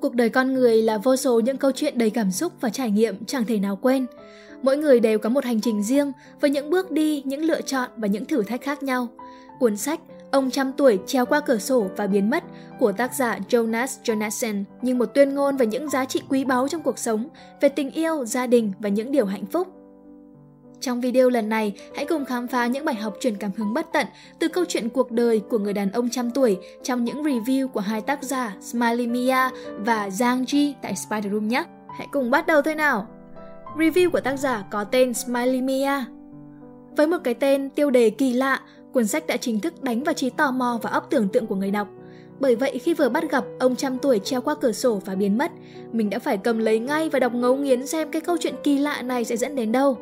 Cuộc đời con người là vô số những câu chuyện đầy cảm xúc và trải nghiệm chẳng thể nào quên. Mỗi người đều có một hành trình riêng với những bước đi, những lựa chọn và những thử thách khác nhau. Cuốn sách Ông trăm tuổi treo qua cửa sổ và biến mất của tác giả Jonas Jonasson như một tuyên ngôn về những giá trị quý báu trong cuộc sống, về tình yêu, gia đình và những điều hạnh phúc. Trong video lần này, hãy cùng khám phá những bài học truyền cảm hứng bất tận từ câu chuyện cuộc đời của người đàn ông trăm tuổi trong những review của hai tác giả Smiley Mia và Zhang Ji tại Spider Room nhé. Hãy cùng bắt đầu thôi nào! Review của tác giả có tên Smiley Mia. Với một cái tên tiêu đề kỳ lạ, cuốn sách đã chính thức đánh vào trí tò mò và óc tưởng tượng của người đọc. Bởi vậy khi vừa bắt gặp ông trăm tuổi treo qua cửa sổ và biến mất, mình đã phải cầm lấy ngay và đọc ngấu nghiến xem cái câu chuyện kỳ lạ này sẽ dẫn đến đâu.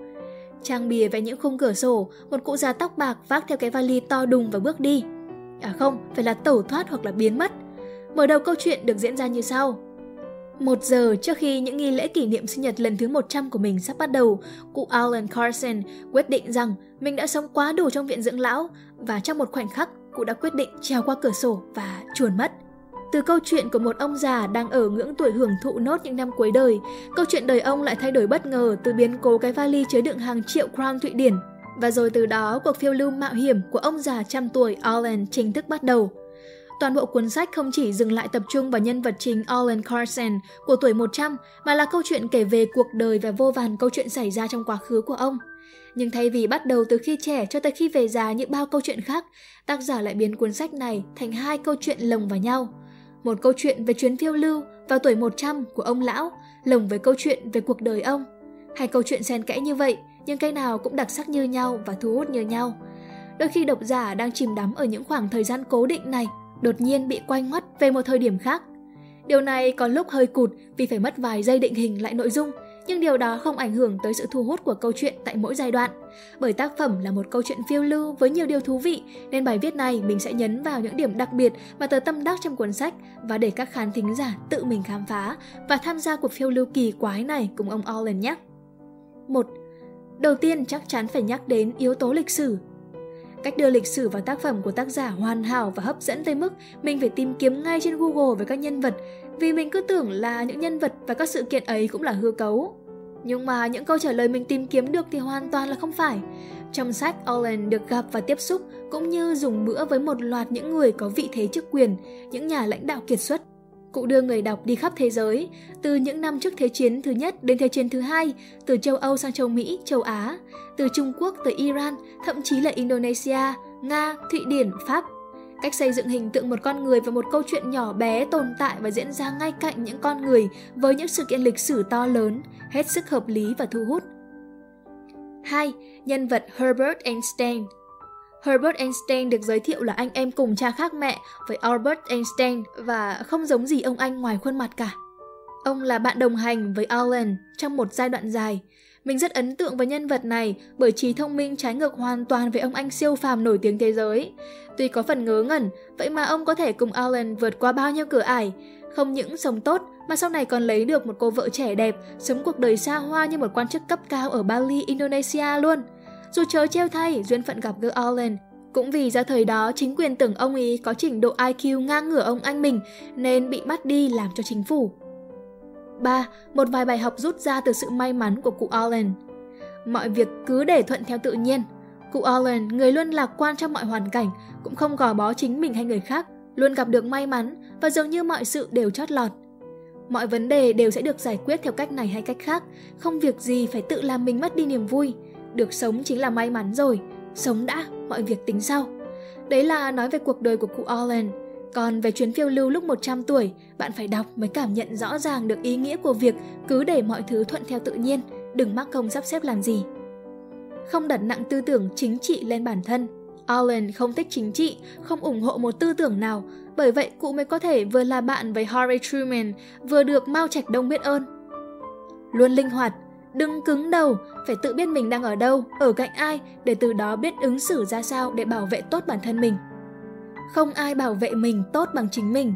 Trang bìa vẽ những khung cửa sổ, một cụ già tóc bạc vác theo cái vali to đùng và bước đi. À không, phải là tẩu thoát hoặc là biến mất. Mở đầu câu chuyện được diễn ra như sau. Một giờ trước khi những nghi lễ kỷ niệm sinh nhật lần thứ 100 của mình sắp bắt đầu, cụ Alan Carson quyết định rằng mình đã sống quá đủ trong viện dưỡng lão và trong một khoảnh khắc, cụ đã quyết định trèo qua cửa sổ và chuồn mất. Từ câu chuyện của một ông già đang ở ngưỡng tuổi hưởng thụ nốt những năm cuối đời, câu chuyện đời ông lại thay đổi bất ngờ từ biến cố cái vali chứa đựng hàng triệu crown Thụy Điển. Và rồi từ đó, cuộc phiêu lưu mạo hiểm của ông già trăm tuổi Allen chính thức bắt đầu. Toàn bộ cuốn sách không chỉ dừng lại tập trung vào nhân vật chính Allen Carson của tuổi 100 mà là câu chuyện kể về cuộc đời và vô vàn câu chuyện xảy ra trong quá khứ của ông. Nhưng thay vì bắt đầu từ khi trẻ cho tới khi về già như bao câu chuyện khác, tác giả lại biến cuốn sách này thành hai câu chuyện lồng vào nhau. Một câu chuyện về chuyến phiêu lưu vào tuổi 100 của ông lão, lồng với câu chuyện về cuộc đời ông. Hai câu chuyện xen kẽ như vậy, nhưng cái nào cũng đặc sắc như nhau và thu hút như nhau. Đôi khi độc giả đang chìm đắm ở những khoảng thời gian cố định này, đột nhiên bị quay ngoắt về một thời điểm khác. Điều này có lúc hơi cụt vì phải mất vài giây định hình lại nội dung, nhưng điều đó không ảnh hưởng tới sự thu hút của câu chuyện tại mỗi giai đoạn. Bởi tác phẩm là một câu chuyện phiêu lưu với nhiều điều thú vị, nên bài viết này mình sẽ nhấn vào những điểm đặc biệt mà tớ tâm đắc trong cuốn sách và để các khán thính giả tự mình khám phá và tham gia cuộc phiêu lưu kỳ quái này cùng ông Allen nhé. 1. Đầu tiên chắc chắn phải nhắc đến yếu tố lịch sử. Cách đưa lịch sử vào tác phẩm của tác giả hoàn hảo và hấp dẫn tới mức mình phải tìm kiếm ngay trên Google về các nhân vật vì mình cứ tưởng là những nhân vật và các sự kiện ấy cũng là hư cấu. Nhưng mà những câu trả lời mình tìm kiếm được thì hoàn toàn là không phải. Trong sách, Olin được gặp và tiếp xúc cũng như dùng bữa với một loạt những người có vị thế chức quyền, những nhà lãnh đạo kiệt xuất. Cụ đưa người đọc đi khắp thế giới, từ những năm trước Thế chiến thứ nhất đến Thế chiến thứ hai, từ châu Âu sang châu Mỹ, châu Á, từ Trung Quốc tới Iran, thậm chí là Indonesia, Nga, Thụy Điển, Pháp, Cách xây dựng hình tượng một con người và một câu chuyện nhỏ bé tồn tại và diễn ra ngay cạnh những con người với những sự kiện lịch sử to lớn, hết sức hợp lý và thu hút. 2. Nhân vật Herbert Einstein Herbert Einstein được giới thiệu là anh em cùng cha khác mẹ với Albert Einstein và không giống gì ông anh ngoài khuôn mặt cả. Ông là bạn đồng hành với Alan trong một giai đoạn dài, mình rất ấn tượng với nhân vật này bởi trí thông minh trái ngược hoàn toàn với ông anh siêu phàm nổi tiếng thế giới. Tuy có phần ngớ ngẩn, vậy mà ông có thể cùng Alan vượt qua bao nhiêu cửa ải. Không những sống tốt mà sau này còn lấy được một cô vợ trẻ đẹp, sống cuộc đời xa hoa như một quan chức cấp cao ở Bali, Indonesia luôn. Dù chớ treo thay, duyên phận gặp gỡ Alan, cũng vì ra thời đó chính quyền tưởng ông ấy có trình độ IQ ngang ngửa ông anh mình nên bị bắt đi làm cho chính phủ. 3. Một vài bài học rút ra từ sự may mắn của cụ Allen. Mọi việc cứ để thuận theo tự nhiên. Cụ Allen, người luôn lạc quan trong mọi hoàn cảnh, cũng không gò bó chính mình hay người khác, luôn gặp được may mắn và dường như mọi sự đều chót lọt. Mọi vấn đề đều sẽ được giải quyết theo cách này hay cách khác, không việc gì phải tự làm mình mất đi niềm vui. Được sống chính là may mắn rồi, sống đã, mọi việc tính sau. Đấy là nói về cuộc đời của cụ Allen. Còn về chuyến phiêu lưu lúc 100 tuổi, bạn phải đọc mới cảm nhận rõ ràng được ý nghĩa của việc cứ để mọi thứ thuận theo tự nhiên, đừng mắc công sắp xếp làm gì. Không đặt nặng tư tưởng chính trị lên bản thân. Allen không thích chính trị, không ủng hộ một tư tưởng nào, bởi vậy cụ mới có thể vừa là bạn với Harry Truman, vừa được Mao Trạch Đông biết ơn. Luôn linh hoạt, đừng cứng đầu, phải tự biết mình đang ở đâu, ở cạnh ai để từ đó biết ứng xử ra sao để bảo vệ tốt bản thân mình. Không ai bảo vệ mình tốt bằng chính mình.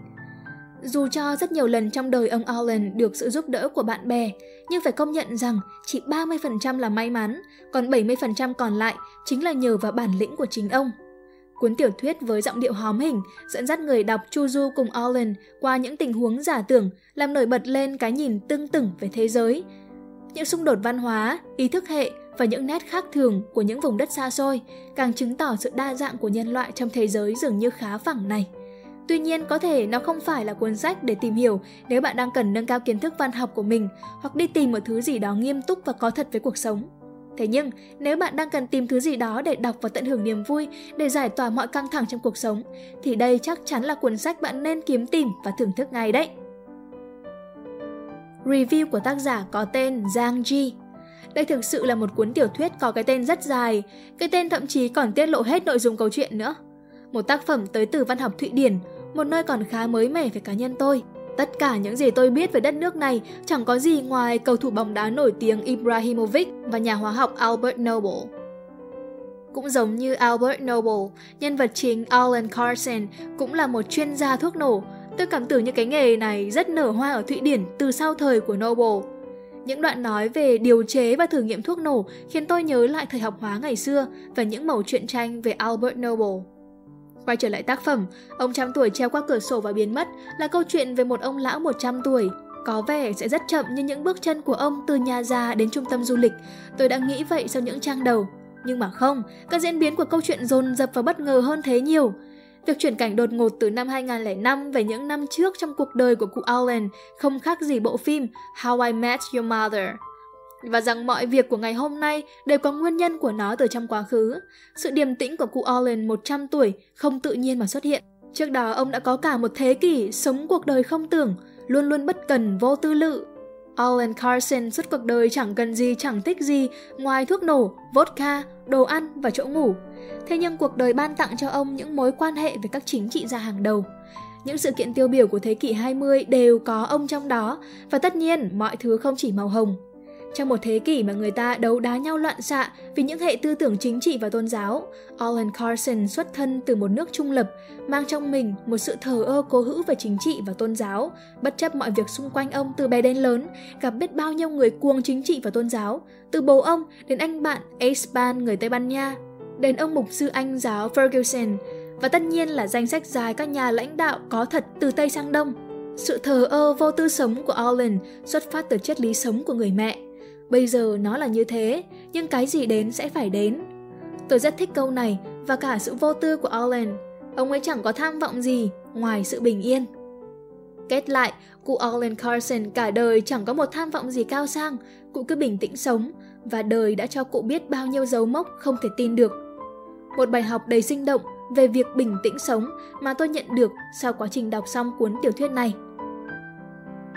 Dù cho rất nhiều lần trong đời ông Allen được sự giúp đỡ của bạn bè, nhưng phải công nhận rằng chỉ 30% là may mắn, còn 70% còn lại chính là nhờ vào bản lĩnh của chính ông. Cuốn tiểu thuyết với giọng điệu hóm hình dẫn dắt người đọc chu du cùng Allen qua những tình huống giả tưởng, làm nổi bật lên cái nhìn tương tửng về thế giới. Những xung đột văn hóa, ý thức hệ và những nét khác thường của những vùng đất xa xôi càng chứng tỏ sự đa dạng của nhân loại trong thế giới dường như khá phẳng này. Tuy nhiên, có thể nó không phải là cuốn sách để tìm hiểu nếu bạn đang cần nâng cao kiến thức văn học của mình hoặc đi tìm một thứ gì đó nghiêm túc và có thật với cuộc sống. Thế nhưng, nếu bạn đang cần tìm thứ gì đó để đọc và tận hưởng niềm vui, để giải tỏa mọi căng thẳng trong cuộc sống, thì đây chắc chắn là cuốn sách bạn nên kiếm tìm và thưởng thức ngay đấy. Review của tác giả có tên Giang Ji. Đây thực sự là một cuốn tiểu thuyết có cái tên rất dài, cái tên thậm chí còn tiết lộ hết nội dung câu chuyện nữa. Một tác phẩm tới từ văn học Thụy Điển, một nơi còn khá mới mẻ về cá nhân tôi. Tất cả những gì tôi biết về đất nước này chẳng có gì ngoài cầu thủ bóng đá nổi tiếng Ibrahimovic và nhà hóa học Albert Noble. Cũng giống như Albert Noble, nhân vật chính Alan Carson cũng là một chuyên gia thuốc nổ. Tôi cảm tưởng như cái nghề này rất nở hoa ở Thụy Điển từ sau thời của Noble. Những đoạn nói về điều chế và thử nghiệm thuốc nổ khiến tôi nhớ lại thời học hóa ngày xưa và những mẩu truyện tranh về Albert Noble. Quay trở lại tác phẩm, ông trăm tuổi treo qua cửa sổ và biến mất là câu chuyện về một ông lão 100 tuổi. Có vẻ sẽ rất chậm như những bước chân của ông từ nhà già đến trung tâm du lịch. Tôi đã nghĩ vậy sau những trang đầu. Nhưng mà không, các diễn biến của câu chuyện dồn dập và bất ngờ hơn thế nhiều. Việc chuyển cảnh đột ngột từ năm 2005 về những năm trước trong cuộc đời của cụ Allen không khác gì bộ phim How I Met Your Mother và rằng mọi việc của ngày hôm nay đều có nguyên nhân của nó từ trong quá khứ. Sự điềm tĩnh của cụ Allen 100 tuổi không tự nhiên mà xuất hiện. Trước đó ông đã có cả một thế kỷ sống cuộc đời không tưởng, luôn luôn bất cần vô tư lự. Alan Carson suốt cuộc đời chẳng cần gì chẳng thích gì ngoài thuốc nổ, vodka, đồ ăn và chỗ ngủ. Thế nhưng cuộc đời ban tặng cho ông những mối quan hệ với các chính trị gia hàng đầu. Những sự kiện tiêu biểu của thế kỷ 20 đều có ông trong đó và tất nhiên mọi thứ không chỉ màu hồng. Trong một thế kỷ mà người ta đấu đá nhau loạn xạ vì những hệ tư tưởng chính trị và tôn giáo, Alan Carson xuất thân từ một nước trung lập, mang trong mình một sự thờ ơ cố hữu về chính trị và tôn giáo, bất chấp mọi việc xung quanh ông từ bé đến lớn, gặp biết bao nhiêu người cuồng chính trị và tôn giáo, từ bố ông đến anh bạn Espan người Tây Ban Nha, đến ông mục sư Anh giáo Ferguson, và tất nhiên là danh sách dài các nhà lãnh đạo có thật từ Tây sang Đông. Sự thờ ơ vô tư sống của Alan xuất phát từ triết lý sống của người mẹ, Bây giờ nó là như thế, nhưng cái gì đến sẽ phải đến. Tôi rất thích câu này và cả sự vô tư của Alan. Ông ấy chẳng có tham vọng gì ngoài sự bình yên. Kết lại, cụ Alan Carson cả đời chẳng có một tham vọng gì cao sang, cụ cứ bình tĩnh sống và đời đã cho cụ biết bao nhiêu dấu mốc không thể tin được. Một bài học đầy sinh động về việc bình tĩnh sống mà tôi nhận được sau quá trình đọc xong cuốn tiểu thuyết này.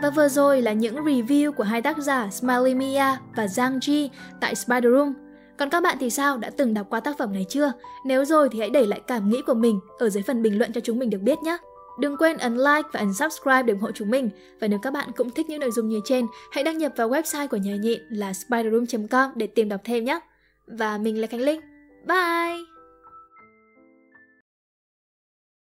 Và vừa rồi là những review của hai tác giả Smiley Mia và Giang Ji tại Spider Room. Còn các bạn thì sao? Đã từng đọc qua tác phẩm này chưa? Nếu rồi thì hãy để lại cảm nghĩ của mình ở dưới phần bình luận cho chúng mình được biết nhé. Đừng quên ấn like và ấn subscribe để ủng hộ chúng mình. Và nếu các bạn cũng thích những nội dung như trên, hãy đăng nhập vào website của nhà nhịn là spiderroom.com để tìm đọc thêm nhé. Và mình là Khánh Linh. Bye!